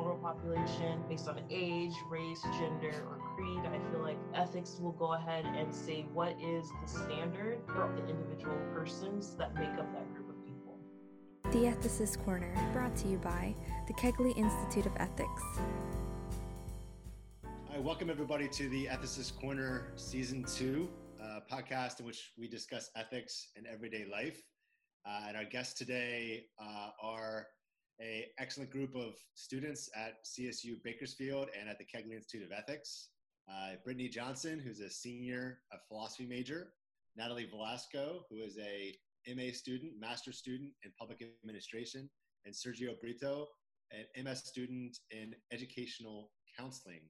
vulnerable population based on age, race, gender, or creed, I feel like ethics will go ahead and say what is the standard for the individual persons that make up that group of people. The Ethicist Corner, brought to you by the Kegley Institute of Ethics. Hi, welcome everybody to the Ethicist Corner Season 2 uh, podcast in which we discuss ethics in everyday life. Uh, and our guests today uh, are a excellent group of students at CSU Bakersfield and at the Kegley Institute of Ethics. Uh, Brittany Johnson, who's a senior a philosophy major, Natalie Velasco, who is a MA student, master's student in public administration, and Sergio Brito, an MS student in educational counseling.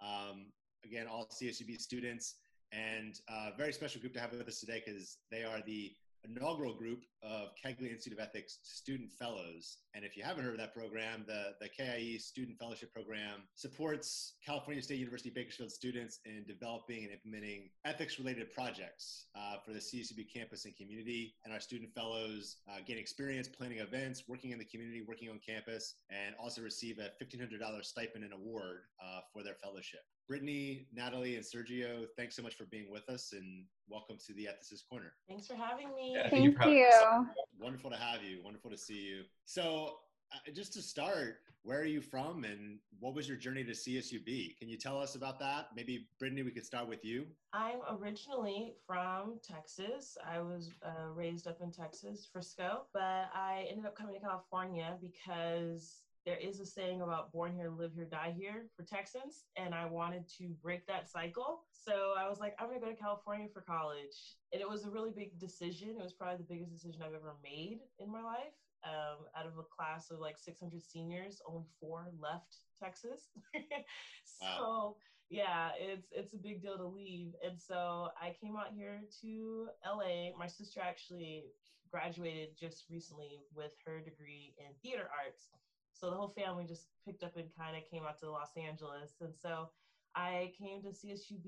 Um, again, all CSUB students, and a very special group to have with us today because they are the inaugural group of Kegley Institute of Ethics Student Fellows. And if you haven't heard of that program, the, the KIE Student Fellowship Program supports California State University Bakersfield students in developing and implementing ethics related projects uh, for the CSUB campus and community. And our student fellows uh, gain experience planning events, working in the community, working on campus, and also receive a $1,500 stipend and award uh, for their fellowship. Brittany, Natalie, and Sergio, thanks so much for being with us and welcome to the Ethicist Corner. Thanks for having me. Yeah, Thank you. you. Wonderful to have you. Wonderful to see you. So, uh, just to start, where are you from and what was your journey to CSUB? Can you tell us about that? Maybe, Brittany, we could start with you. I'm originally from Texas. I was uh, raised up in Texas, Frisco, but I ended up coming to California because there is a saying about born here, live here, die here for Texans, and I wanted to break that cycle. So I was like, I'm gonna go to California for college. And it was a really big decision. It was probably the biggest decision I've ever made in my life. Um, out of a class of like 600 seniors, only four left Texas. so Wow. yeah, it's it's a big deal to leave. And so I came out here to LA. My sister actually graduated just recently with her degree in theater arts. So the whole family just picked up and kind of came out to Los Angeles. And so I came to CSUB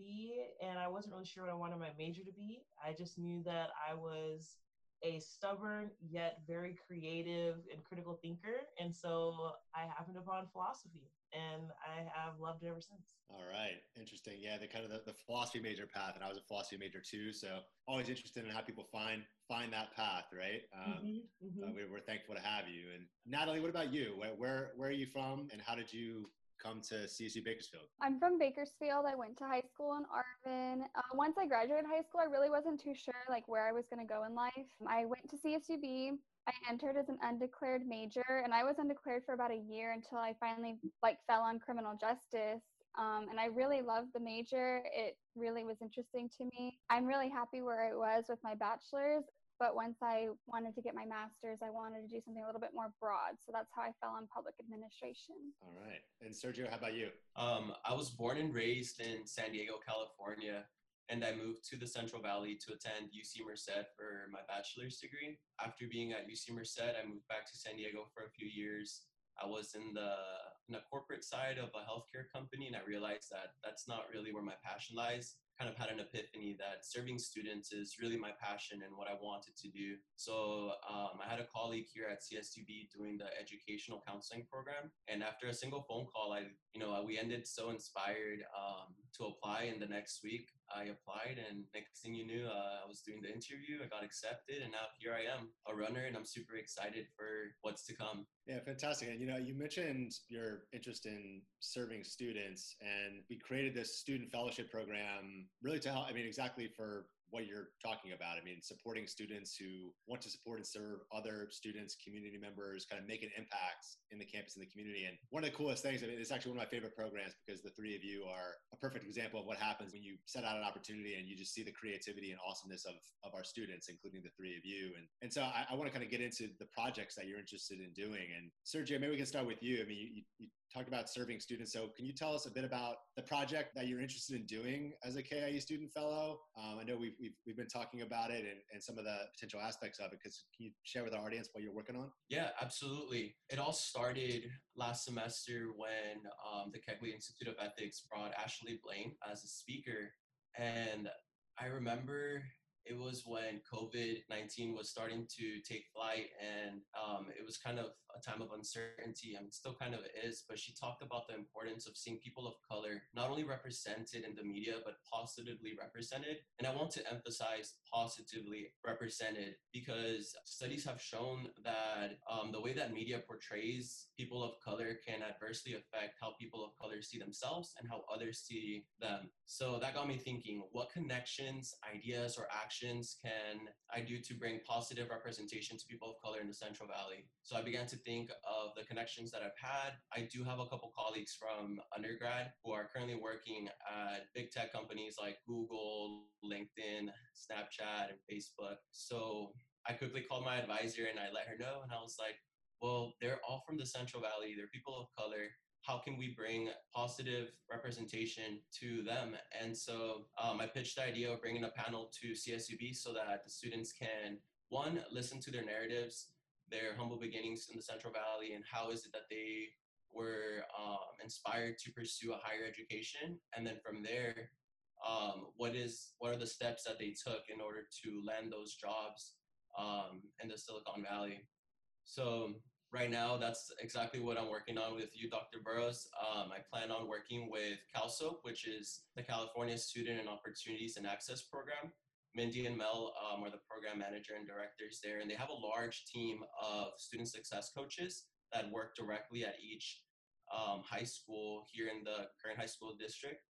and I wasn't really sure what I wanted my major to be. I just knew that I was a stubborn yet very creative and critical thinker. And so I happened upon philosophy and I have loved it ever since. All right, interesting. Yeah, the kind of the, the philosophy major path, and I was a philosophy major too. So always interested in how people find find that path, right? Um, Mhm, mhm. uh, we, we're thankful to have you. And Natalie, what about you? Where, where where are you from, and how did you come to CSU Bakersfield? I'm from Bakersfield. I went to high school in Arvin. Uh, once I graduated high school, I really wasn't too sure like where I was going to go in life. I went to CSUB. I entered as an undeclared major, and I was undeclared for about a year until I finally like fell on criminal justice. Um, and I really loved the major. It really was interesting to me. I'm really happy where I was with my bachelor's. But once I wanted to get my master's, I wanted to do something a little bit more broad. So that's how I fell on public administration. All right, and Sergio, how about you? Um, I was born and raised in San Diego, California, and I moved to the Central Valley to attend UC Merced for my bachelor's degree. After being at UC Merced, I moved back to San Diego for a few years. I was in the in the corporate side of a healthcare company, and I realized that that's not really where my passion lies. Kind of had an epiphany that serving students is really my passion and what I wanted to do. So um, I had a colleague here at CSUB doing the educational counseling program, and after a single phone call, I you know we ended so inspired um, to apply. And the next week, I applied, and next thing you knew, uh, I was doing the interview. I got accepted, and now here I am, a runner, and I'm super excited for what's to come. Yeah, fantastic. And you know, you mentioned your interest in serving students, and we created this student fellowship program really to help. I mean, exactly for what you're talking about. I mean, supporting students who want to support and serve other students, community members, kind of make an impact in the campus and the community. And one of the coolest things, I mean, it's actually one of my favorite programs because the three of you are a perfect example of what happens when you set out an opportunity and you just see the creativity and awesomeness of, of our students, including the three of you. And, and so I, I want to kind of get into the projects that you're interested in doing. And Sergio, maybe we can start with you. I mean, you, you talked about serving students. So can you tell us a bit about the project that you're interested in doing as a KIE student fellow? Um, I know we've, we've, we've been talking about it and, and some of the potential aspects of it. Because can you share with our audience what you're working on? Yeah, absolutely. It all started last semester when um, the Kegley Institute of Ethics brought Ashley Blaine as a speaker. And I remember it was when COVID 19 was starting to take flight and um, it was kind of a time of uncertainty. I mean, still kind of is, but she talked about the importance of seeing people of color not only represented in the media, but positively represented. And I want to emphasize positively represented because studies have shown that um, the way that media portrays people of color can adversely affect how people of color see themselves and how others see them. So that got me thinking what connections, ideas, or actions can I do to bring positive representation to people of color in the Central Valley? So I began to think of the connections that I've had. I do have a couple colleagues from undergrad who are currently working at big tech companies like Google, LinkedIn, Snapchat, and Facebook. So I quickly called my advisor and I let her know, and I was like, well, they're all from the Central Valley. They're people of color how can we bring positive representation to them? And so um, I pitched the idea of bringing a panel to CSUB so that the students can, one, listen to their narratives, their humble beginnings in the Central Valley, and how is it that they were um, inspired to pursue a higher education, and then from there, um, what is what are the steps that they took in order to land those jobs um, in the Silicon Valley? So right now, that's exactly what I'm working on with you, Dr. Burroughs. Um, I plan on working with CalSOAP, which is the California Student and Opportunities and Access Program. Mindy and Mel um, are the program manager and directors there, and they have a large team of student success coaches that work directly at each um, high school here in the Kern high school district.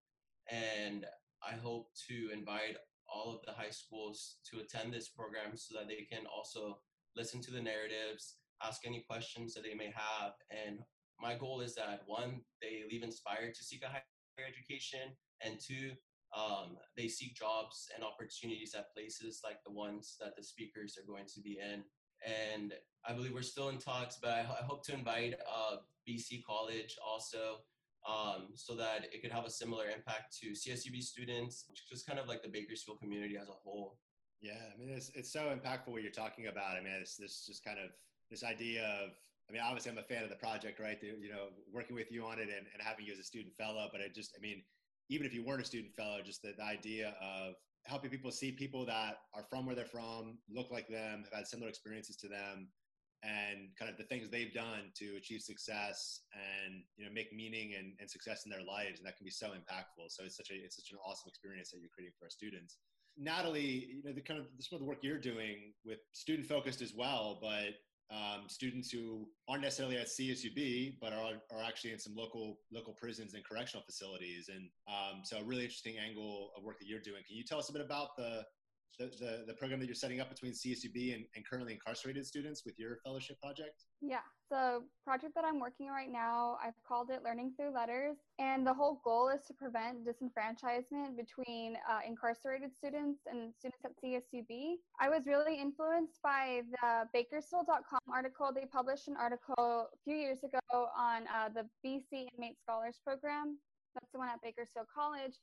And I hope to invite all of the high schools to attend this program so that they can also listen to the narratives, ask any questions that they may have. And my goal is that one, they leave inspired to seek a higher education, and two, um, they seek jobs and opportunities at places like the ones that the speakers are going to be in. And I believe we're still in talks, but I, I hope to invite uh, BC College also um, so that it could have a similar impact to CSUB students, just kind of like the Bakersfield community as a whole. Yeah, I mean, it's, it's so impactful what you're talking about. I mean, it's this just kind of this idea of I mean, obviously, I'm a fan of the project, right? The, you know, working with you on it and, and having you as a student fellow. But I just, I mean, even if you weren't a student fellow, just the, the idea of helping people see people that are from where they're from, look like them, have had similar experiences to them, and kind of the things they've done to achieve success and you know make meaning and, and success in their lives, and that can be so impactful. So it's such a it's such an awesome experience that you're creating for our students. Natalie, you know, the kind of some of the work you're doing with student focused as well, but um, students who aren't necessarily at CSUB, but are, are actually in some local local prisons and correctional facilities. And um, so, a really interesting angle of work that you're doing. Can you tell us a bit about the the, the, the program that you're setting up between CSUB and, and currently incarcerated students with your fellowship project? Yeah, the project that I'm working on right now, I've called it Learning Through Letters. And the whole goal is to prevent disenfranchisement between uh, incarcerated students and students at CSUB. I was really influenced by the Bakersfield.com article. They published an article a few years ago on uh, the BC Inmate Scholars Program. That's the one at Bakersfield College.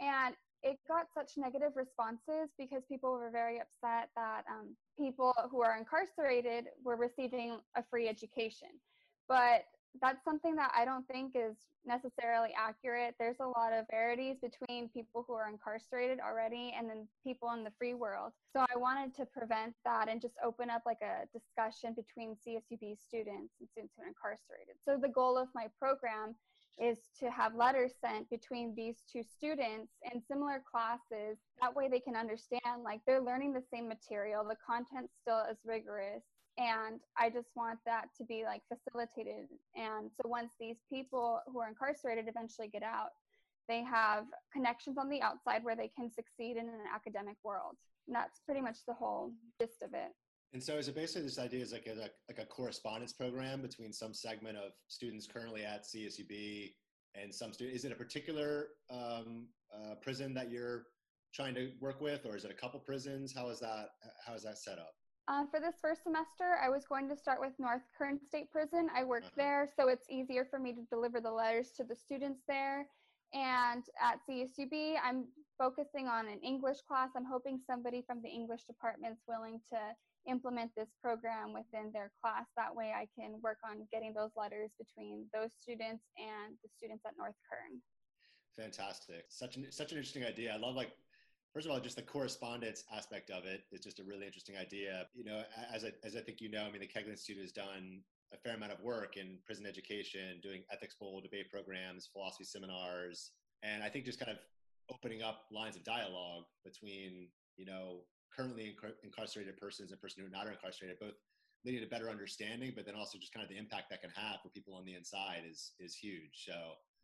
And it got such negative responses because people were very upset that um, people who are incarcerated were receiving a free education. But that's something that I don't think is necessarily accurate. There's a lot of disparities between people who are incarcerated already and then people in the free world. So I wanted to prevent that and just open up like a discussion between CSUB students and students who are incarcerated. So the goal of my program is to have letters sent between these two students in similar classes. That way they can understand, like they're learning the same material, the content still is rigorous. And I just want that to be like facilitated. And so once these people who are incarcerated eventually get out, they have connections on the outside where they can succeed in an academic world. And that's pretty much the whole gist of it. And so is it basically this idea is like a, like a correspondence program between some segment of students currently at CSUB and some student? Is it a particular um, uh, prison that you're trying to work with, or is it a couple prisons? How is that? How is that set up? Uh, for this first semester, I was going to start with North Kern State Prison. I work uh-huh. there, so it's easier for me to deliver the letters to the students there. And at CSUB, I'm focusing on an English class. I'm hoping somebody from the English department's willing to implement this program within their class. That way I can work on getting those letters between those students and the students at North Kern. Fantastic. Such an, such an interesting idea. I love like first of all, just the correspondence aspect of it is just a really interesting idea. You know, as I, as I think you know, I mean, the Kegley Institute has done a fair amount of work in prison education, doing ethics bowl debate programs, philosophy seminars, and I think just kind of opening up lines of dialogue between, you know, currently incar- incarcerated persons and persons who are not incarcerated, both leading to better understanding, but then also just kind of the impact that can have for people on the inside is is huge. So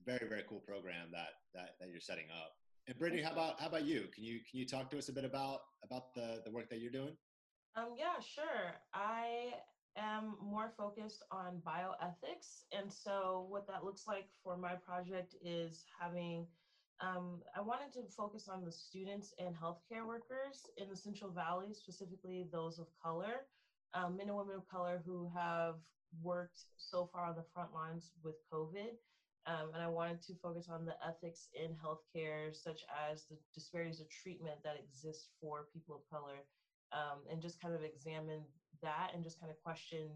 very very cool program that that, that you're setting up. And Brittany, how about how about you? Can you can you talk to us a bit about about the the work that you're doing? Um, yeah, sure. I am more focused on bioethics, and so what that looks like for my project is having. Um, I wanted to focus on the students and healthcare workers in the Central Valley, specifically those of color, um, men and women of color who have worked so far on the front lines with COVID. Um, and I wanted to focus on the ethics in healthcare, such as the disparities of treatment that exist for people of color, um, and just kind of examine that and just kind of question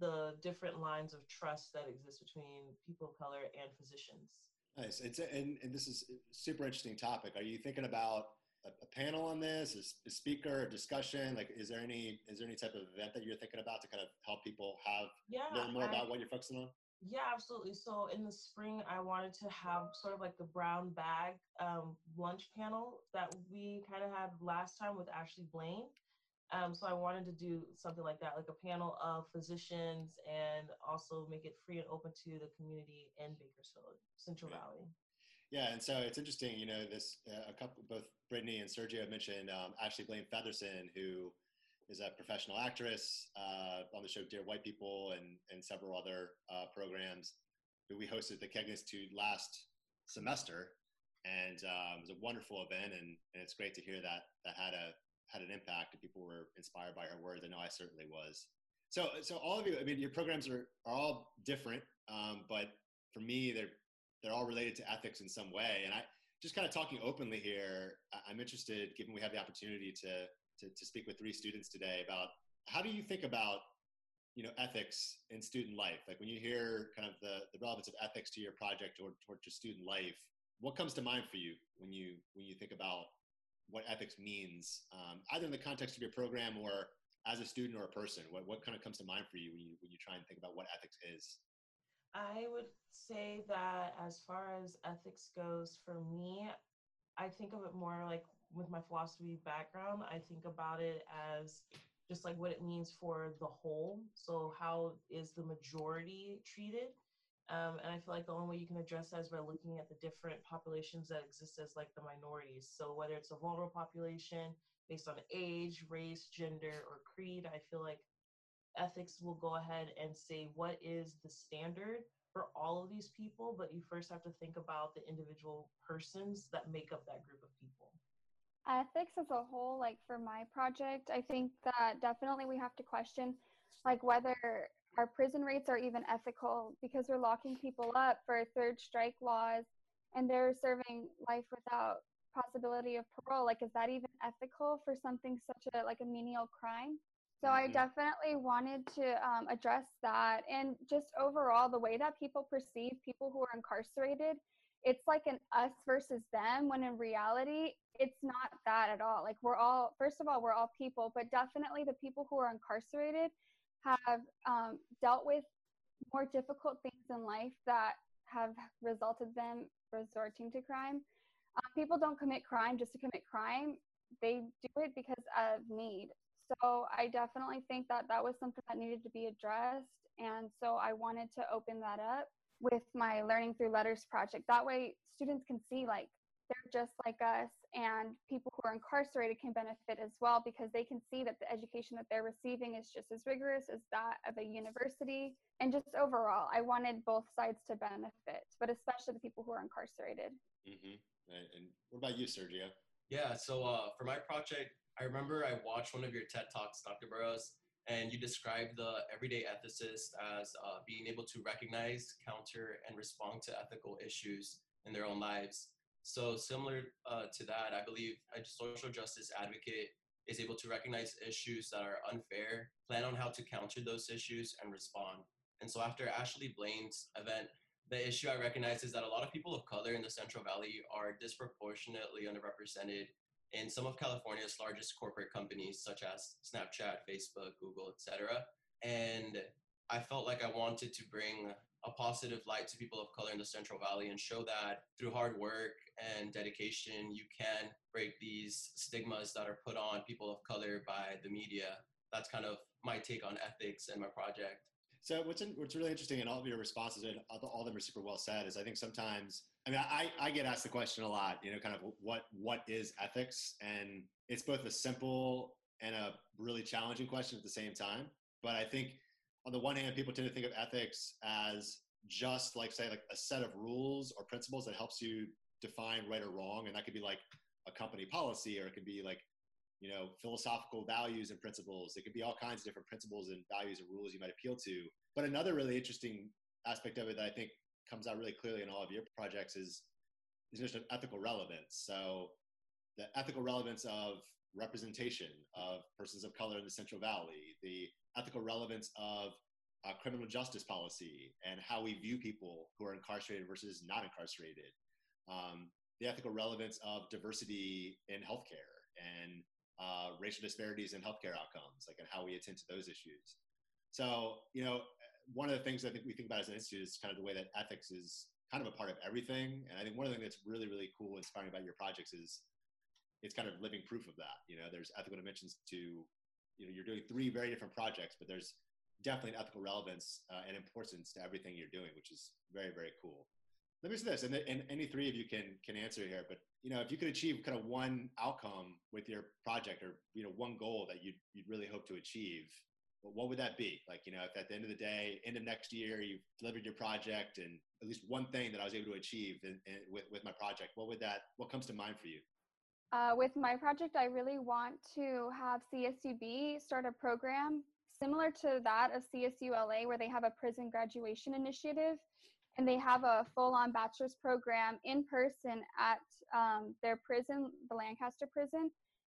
the different lines of trust that exist between people of color and physicians. Nice. It's a, and, and this is a super interesting topic. Are you thinking about a, a panel on this, a, a, speaker, a discussion? Like, is there any is there any type of event that you're thinking about to kind of help people have yeah, learn more I, about what you're focusing on? Yeah, absolutely. So in the spring, I wanted to have sort of like the brown bag um, lunch panel that we kind of had last time with Ashley Blaine. Um, so I wanted to do something like that, like a panel of physicians, and also make it free and open to the community in Bakersfield, Central. Valley. Yeah, and so it's interesting, you know, this uh, a couple, both Brittany and Sergio have mentioned um, Ashley Blaine Featherson, who is a professional actress uh, on the show Dear White People and, and several other uh, programs, who we hosted the Kegley Institute last semester, and um, it was a wonderful event, and, and it's great to hear that that had a had an impact and people were inspired by her words. I know I certainly was. So, so all of you, I mean, your programs are, are all different, um, but for me, they're they're all related to ethics in some way. And I just kind of talking openly here, I'm interested, given we have the opportunity to, to, to speak with three students today about how do you think about you know ethics in student life? Like when you hear kind of the, the relevance of ethics to your project or towards your student life what comes to mind for you when you when you think about what ethics means um, either in the context of your program or as a student or a person? What, what kind of comes to mind for you when you when you try and think about what ethics is? I would say that as far as ethics goes, for me, I think of it more like with my philosophy background, I think about it as just like what it means for the whole. So, how is the majority treated? Um, and I feel like the only way you can address that is by looking at the different populations that exist as like the minorities. So, whether it's a vulnerable population based on age, race, gender, or creed, I feel like ethics will go ahead and say what is the standard for all of these people, but you first have to think about the individual persons that make up that group of people. Ethics as a whole, like for my project, I think that definitely we have to question like whether our prison rates are even ethical because we're locking people up for third strike laws and they're serving life without possibility of parole like is that even ethical for something such a like a menial crime so I Mhm. definitely wanted to um, address that. And just overall, the way that people perceive people who are incarcerated, it's like an us versus them, when in reality, it's not that at all. Like, we're all, first of all, we're all people, but definitely the people who are incarcerated have um, dealt with more difficult things in life that have resulted them resorting to crime. Um, people don't commit crime just to commit crime, they do it because of need. So I definitely think that that was something that needed to be addressed. And so I wanted to open that up with my Learning Through Letters project. That way, students can see like they're just like us, and people who are incarcerated can benefit as well because they can see that the education that they're receiving is just as rigorous as that of a university. And just overall, I wanted both sides to benefit, but especially the people who are incarcerated. mm-hmm. and, and what about you sergio Yeah, so uh, for my project, I remember I watched one of your TED Talks, Dr. Burroughs, and you describe the everyday ethicist as uh, being able to recognize, counter, and respond to ethical issues in their own lives. So, similar uh, to that, I believe a social justice advocate is able to recognize issues that are unfair, plan on how to counter those issues, and respond. And so, after Ashley Blaine's event, the issue I recognize is that a lot of people of color in the Central Valley are disproportionately underrepresented in some of California's largest corporate companies, such as Snapchat, Facebook, Google, etc. And I felt like I wanted to bring a positive light to people of color in the Central Valley and show that through hard work and dedication, you can break these stigmas that are put on people of color by the media. That's kind of my take on ethics and my project. So what's in, what's really interesting in all of your responses, and all of them are super well said, is I think sometimes I mean I, I get asked the question a lot, you know, kind of what what is ethics, and it's both a simple and a really challenging question at the same time. But I think on the one hand, people tend to think of ethics as just like say like a set of rules or principles that helps you define right or wrong, and that could be like a company policy, or it could be like you know philosophical values and principles. It could be all kinds of different principles and values and rules you might appeal to. But another really interesting aspect of it that I think comes out really clearly in all of your projects is is just an ethical relevance. So the ethical relevance of representation of persons of color in the Central Valley, the ethical relevance of uh, criminal justice policy and how we view people who are incarcerated versus not incarcerated, um, the ethical relevance of diversity in healthcare and uh, racial disparities in healthcare outcomes, like and how we attend to those issues. So, you know, one of the things I think we think about as an institute is kind of the way that ethics is kind of a part of everything. And I think one of the things that's really, really cool, inspiring about your projects is it's kind of living proof of that. You know, there's ethical dimensions to, you know, you're doing three very different projects, but there's definitely an ethical relevance uh, and importance to everything you're doing, which is very, very cool. Let me say this, and, and any three of you can can answer here. But you know, if you could achieve kind of one outcome with your project, or you know, one goal that you'd you'd really hope to achieve, well, what would that be? Like, you know, if at the end of the day, end of next year, you've delivered your project, and at least one thing that I was able to achieve in, in, with with my project, what would that? What comes to mind for you? Uh, with my project, I really want to have CSUB start a program similar to that of CSULA, where they have a prison graduation initiative and they have a full-on bachelor's program in person at um, their prison, the Lancaster prison.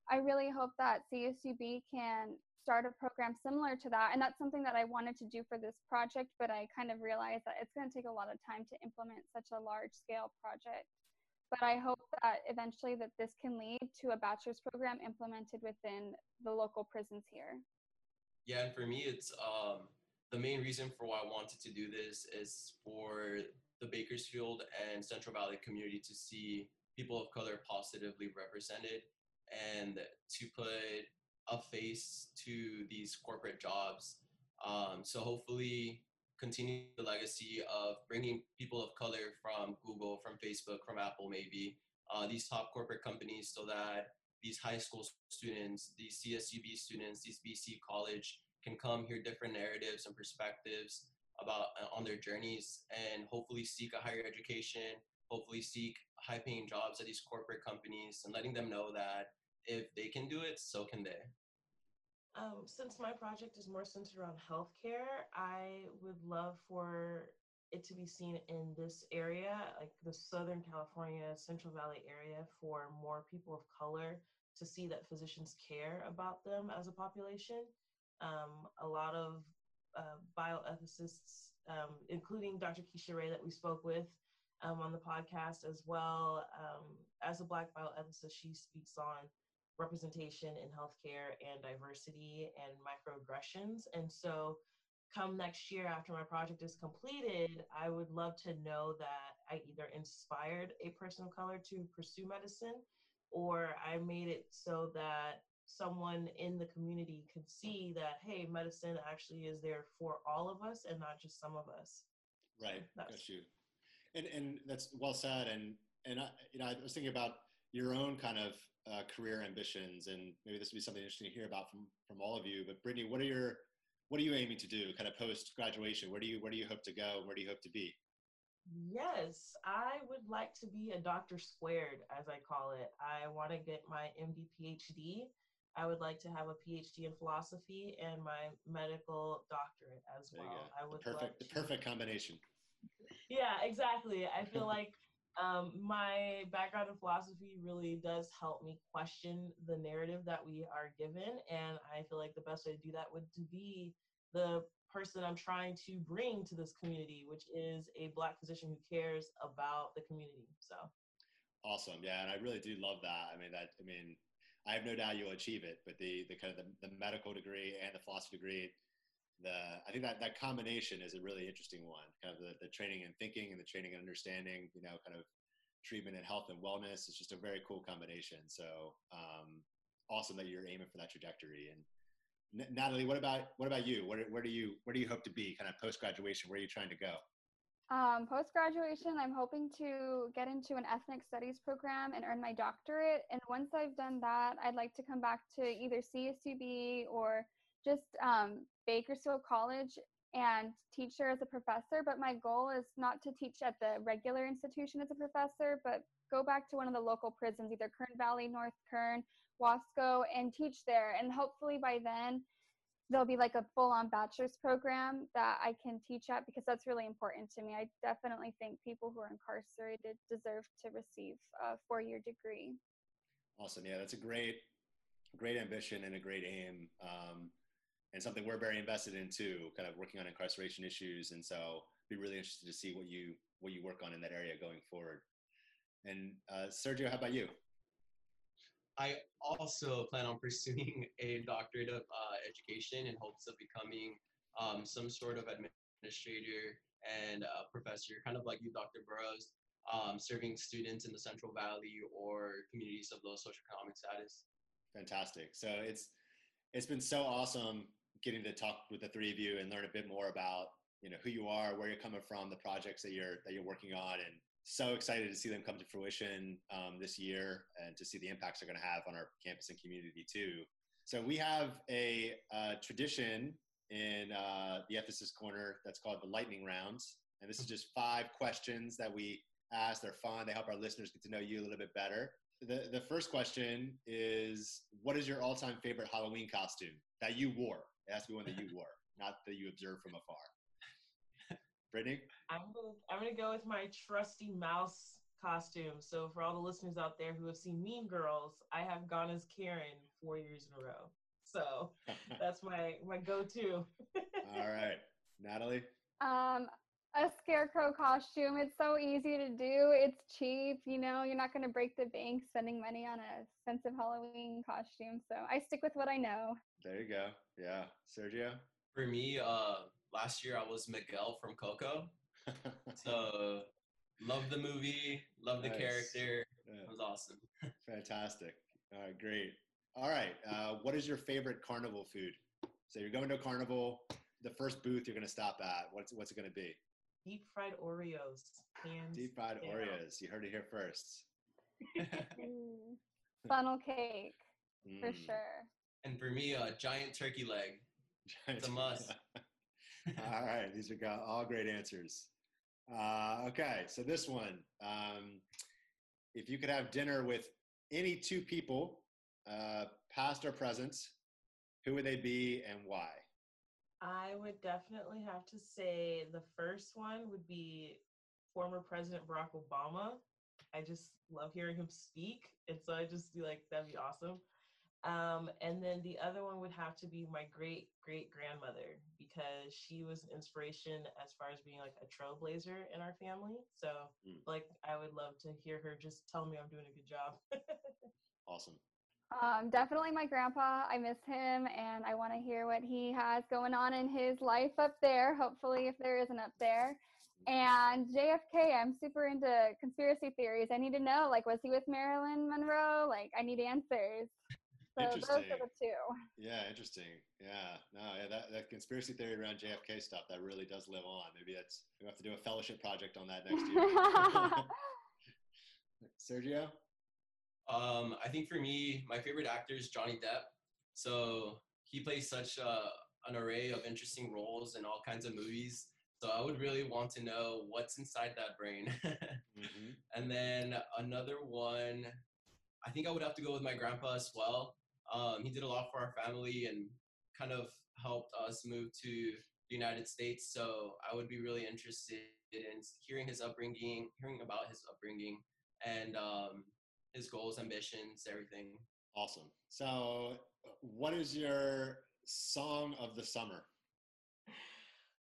I really hope that CSUB can start a program similar to that, and that's something that I wanted to do for this project, but I kind of realized that it's going to take a lot of time to implement such a large-scale project but I hope that eventually that this can lead to a bachelor's program implemented within the local prisons here. Yeah, and for me, it's um, the main reason for why I wanted to do this is for the Bakersfield and Central Valley community to see people of color positively represented and to put a face to these corporate jobs. Um, so hopefully continue the legacy of bringing people of color from Google, from Facebook, from Apple, maybe uh, these top corporate companies, so that these high school students, these CSUB students, these BC college can come hear different narratives and perspectives about uh, on their journeys, and hopefully seek a higher education, hopefully seek high-paying jobs at these corporate companies, and letting them know that if they can do it, so can they. Um, since my project is more centered around healthcare, I would love for it to be seen in this area, like the Southern California, Central Valley area, for more people of color to see that physicians care about them as a population. Um, a lot of uh, bioethicists, um, including Dr. Keisha Ray that we spoke with um, on the podcast as well, um, as a Black bioethicist, she speaks on representation in healthcare and diversity and microaggressions. And so, come next year after my project is completed, I would love to know that I either inspired a person of color to pursue medicine or I made it so that someone in the community could see that hey medicine actually is there for all of us and not just some of us right so got you and and that's well said and and I, you know i was thinking about your own kind of uh, career ambitions, and maybe this would be something interesting to hear about from from all of you. But Brittany, what are your what are you aiming to do, kind of post graduation? Where do you where do you hope to go? Where do you hope to be? Yes, I would like to be a doctor squared, as I call it. I want to get my MD PhD. I would like to have a PhD in philosophy and my medical doctorate as well. I would the perfect, the perfect combination. Yeah, exactly. I feel like um, my background in philosophy really does help me question the narrative that we are given. And I feel like the best way to do that would to be the person I'm trying to bring to this community, which is a Black physician who cares about the community. So Awesome. Yeah, and I really do love that. I mean, that I mean, I have no doubt you'll achieve it. But the the kind of the, the medical degree and the philosophy degree, the I think that that combination is a really interesting one. Kind of the, the training and thinking and the training and understanding. You know, kind of treatment and health and wellness. It's just a very cool combination. So um, awesome that you're aiming for that trajectory. And Natalie, what about what about you? Where where do you where do you hope to be? Kind of post graduation. Where are you trying to go? Um, Post graduation, I'm hoping to get into an ethnic studies program and earn my doctorate. And once I've done that, I'd like to come back to either CSUB or just um, Bakersfield College and teach there as a professor. But my goal is not to teach at the regular institution as a professor, but go back to one of the local prisons, either Kern Valley, North Kern, Wasco, and teach there. And hopefully by then, there'll be like a full on bachelor's program that I can teach at because that's really important to me. I definitely think people who are incarcerated deserve to receive a four year degree. Awesome. Yeah, that's a great, great ambition and a great aim. Um, and something we're very invested in too, kind of working on incarceration issues. And so be really interested to see what you, what you work on in that area going forward. And uh, Sergio, how about you? I also plan on pursuing a doctorate of uh, education in hopes of becoming um, some sort of administrator and uh, professor, kind of like you, Dr. Burroughs, um, serving students in the Central Valley or communities of low socioeconomic status. Fantastic. So it's it's been so awesome getting to talk with the three of you and learn a bit more about you know who you are, where you're coming from, the projects that you're that you're working on, and so excited to see them come to fruition um, this year and to see the impacts they're going to have on our campus and community too. So we have a uh, tradition in uh, the Ethicist Corner that's called the lightning rounds, and this is just five questions that we ask. They're fun. They help our listeners get to know you a little bit better. The the first question is, what is your all time favorite Halloween costume that you wore? It has to be one that you wore, not that you observed from afar. Brittany? I'm gonna I'm gonna go with my trusty mouse costume. So for all the listeners out there who have seen Mean Girls, I have gone as Karen four years in a row. So that's my my go-to. all right, Natalie. Um, a scarecrow costume. It's so easy to do. It's cheap. You know, you're not going to break the bank spending money on a expensive Halloween costume. So I stick with what I know. There you go. Yeah, Sergio. For me, uh, last year I was Miguel from Coco. so love the movie, love the Nice. character. Yeah, It was awesome. fantastic. All right, great. All right, uh, what is your favorite carnival food? So you're going to a carnival. The first booth you're going to stop at. What's what's it going to be? Deep fried Oreos. Hands Deep fried down. Oreos. You heard it here first. Funnel cake for Mm. sure. and for me, a giant turkey leg. It's a must. All right, these are all great answers. Uh, okay, so this one, um, if you could have dinner with any two people, uh, past or present, who would they be and why? I would definitely have to say the first one would be former President Barack Obama. I just love hearing him speak. And so I just feel like that'd be awesome. Um, and then the other one would have to be my great great grandmother because she was an inspiration as far as being like a trailblazer in our family. So Mm. like I would love to hear her just tell me I'm doing a good job. Awesome. Um, definitely my grandpa. I miss him and I want to hear what he has going on in his life up there. Hopefully, if there isn't up there. And JFK, I'm super into conspiracy theories. I need to know, like, was he with Marilyn Monroe? Like, I need answers. So those are the two. Yeah, interesting. Yeah, no, yeah, that, that conspiracy theory around JFK stuff that really does live on. Maybe that's we have to do a fellowship project on that next year. Sergio. Um, I think for me, my favorite actor is Johnny Depp. So he plays such a, an array of interesting roles in all kinds of movies. So I would really want to know what's inside that brain. Mm-hmm. and then another one, I think I would have to go with my grandpa as well. Um, he did a lot for our family and kind of helped us move to the United States. So I would be really interested in hearing his upbringing, hearing about his upbringing, and um, his goals, ambitions, everything. Awesome. So, what is your song of the summer?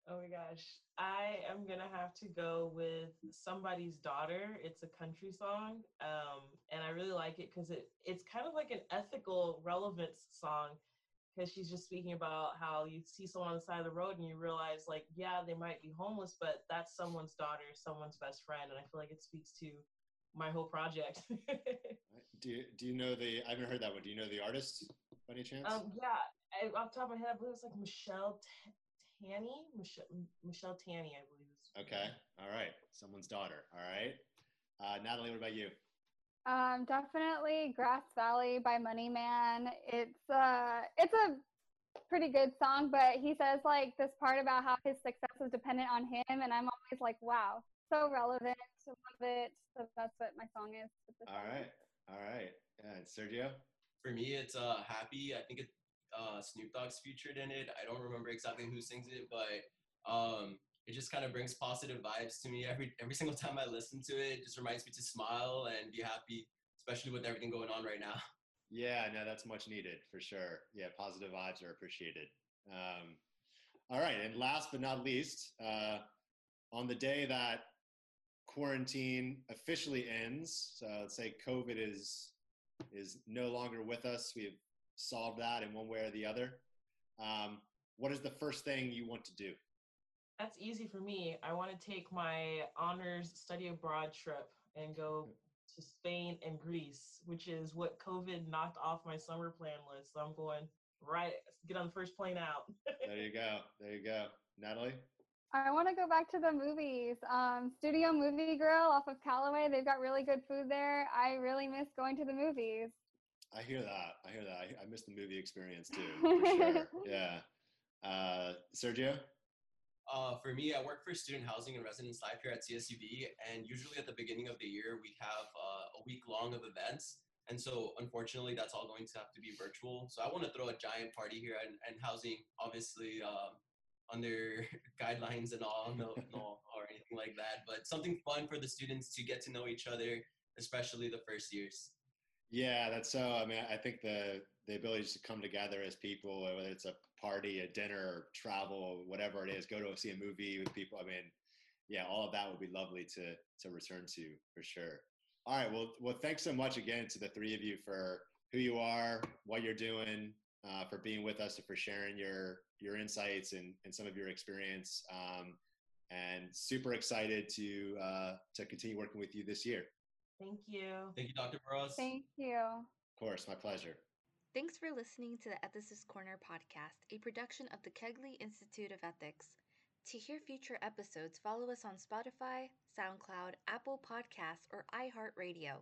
oh my gosh. I am gonna have to go with somebody's daughter. It's a country song, um, and I really like it because it it's kind of like an ethical relevance song because she's just speaking about how you see someone on the side of the road and you realize like yeah they might be homeless but that's someone's daughter someone's best friend and i feel like it speaks to my whole project do you, do you know the i haven't heard that one do you know the artist by any chance um yeah I, off the top of my head i believe it's like michelle T- Tanny, Michelle, Michelle Tanny, I believe. Okay. All right. Someone's daughter. All right. Uh, Natalie, what about you? Um, definitely Grass Valley by Moneyman. It's uh it's a pretty good song, but he says like this part about how his success is dependent on him, and I'm always like, wow, so relevant. Love it. So that's what my song is. All right. All right. Yeah, and Sergio. For me, it's uh happy. I think it uh, Snoop Dogg's featured in it. I don't remember exactly who sings it, but um, it just kind of brings positive vibes to me every every single time I listen to it. it. Just reminds me to smile and be happy, especially with everything going on right now. Yeah, no, that's much needed for sure. Yeah, positive vibes are appreciated. Um, all right, and last but not least, uh, on the day that quarantine officially ends, so let's say COVID is is no longer with us. We've solve that in one way or the other. Um, what is the first thing you want to do? That's easy for me. I want to take my honors study abroad trip and go to Spain and Greece, which is what COVID knocked off my summer plan list. So I'm going right, get on the first plane out. there you go. There you go. Natalie? I want to go back to the movies. Um, Studio Movie Grill off of Calloway, they've got really good food there. I really miss going to the movies. I hear that. I hear that. I, I miss the movie experience too. For sure. Yeah. Uh, Sergio. Uh, for me, I work for student housing and residence life here at CSUB, and usually at the beginning of the year we have uh, a week long of events. And so, unfortunately, that's all going to have to be virtual. So I want to throw a giant party here, and, and housing, obviously, um, under guidelines and all, no, no, or anything like that. But something fun for the students to get to know each other, especially the first years. Yeah, that's so. I mean, I think the the ability to come together as people, whether it's a party, a dinner, travel, whatever it is, go to see a movie with people. I mean, yeah, all of that would be lovely to to return to for sure. All right, well, well, thanks so much again to the three of you for who you are, what you're doing, uh, for being with us, and for sharing your your insights and, and some of your experience. Um, and super excited to uh, to continue working with you this year. Thank you. Thank you, Dr. Burroughs. Thank you. Of course, my pleasure. Thanks for listening to the Ethicist Corner podcast, a production of the Kegley Institute of Ethics. To hear future episodes, follow us on Spotify, SoundCloud, Apple Podcasts, or iHeartRadio.